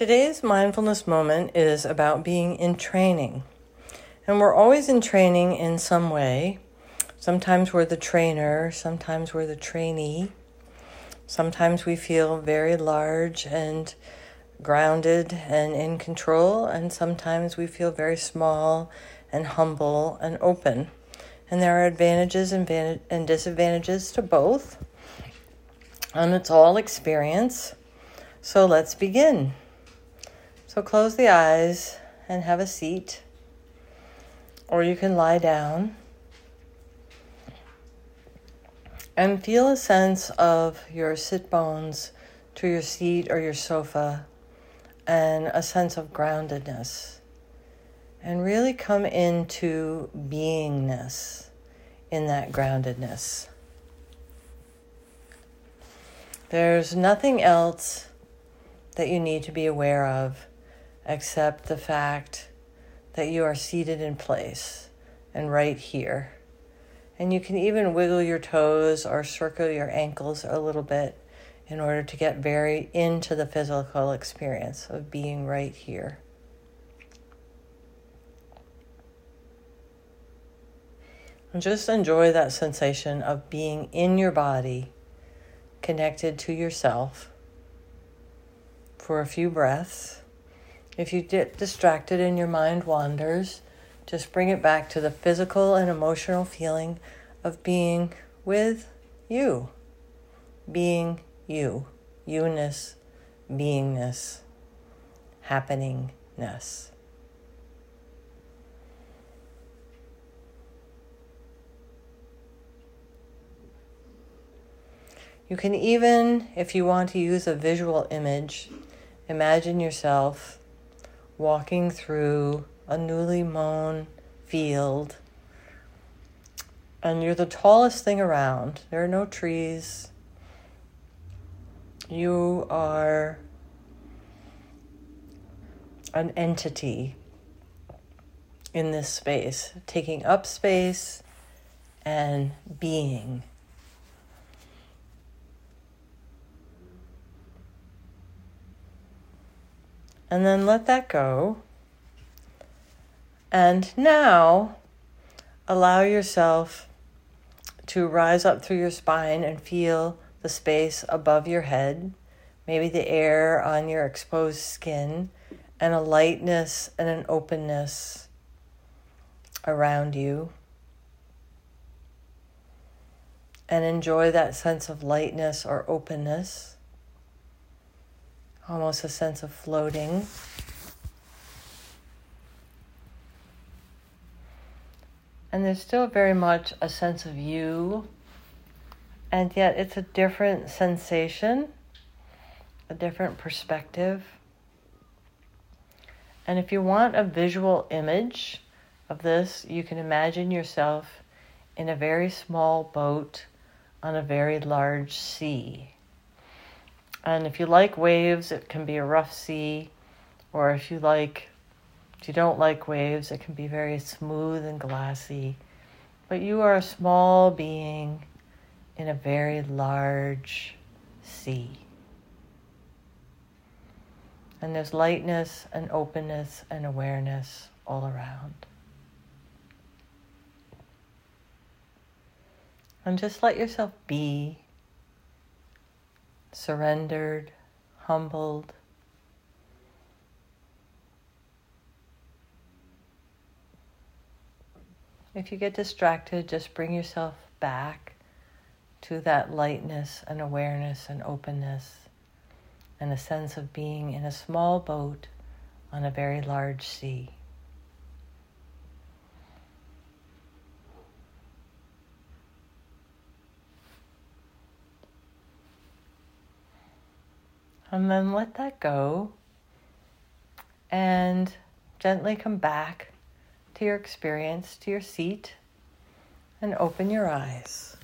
Today's mindfulness moment is about being in training. And we're always in training in some way. Sometimes we're the trainer, sometimes we're the trainee. Sometimes we feel very large and grounded and in control, and sometimes we feel very small and humble and open. And there are advantages and, and disadvantages to both. And it's all experience. So let's begin. So close the eyes and have a seat, or you can lie down. And feel a sense of your sit bones to your seat or your sofa and a sense of groundedness. And really come into beingness in that groundedness. There's nothing else that you need to be aware of except the fact that you are seated in place and right here. And you can even wiggle your toes or circle your ankles a little bit in order to get very into the physical experience of being right here. And just enjoy that sensation of being in your body connected to yourself for a few breaths. If you get distracted and your mind wanders, just bring it back to the physical and emotional feeling of being with you, being you, you-ness, beingness, happeningness. You can even, if you want to use a visual image, imagine yourself walking through a newly mown field and you're the tallest thing around. There are no trees. You are an entity in this space, taking up space and being. And then let that go. And now allow yourself to rise up through your spine and feel the space above your head, maybe the air on your exposed skin, and a lightness and an openness around you. And enjoy that sense of lightness or openness almost a sense of floating. And there's still very much a sense of you, and yet it's a different sensation, a different perspective. And if you want a visual image of this, you can imagine yourself in a very small boat on a very large sea. And if you like waves, it can be a rough sea. Or if you like, if you don't like waves, it can be very smooth and glassy. But you are a small being in a very large sea. And there's lightness and openness and awareness all around. And just let yourself be surrendered, humbled. If you get distracted, just bring yourself back to that lightness and awareness and openness and a sense of being in a small boat on a very large sea. And then let that go and gently come back to your experience, to your seat, and open your eyes.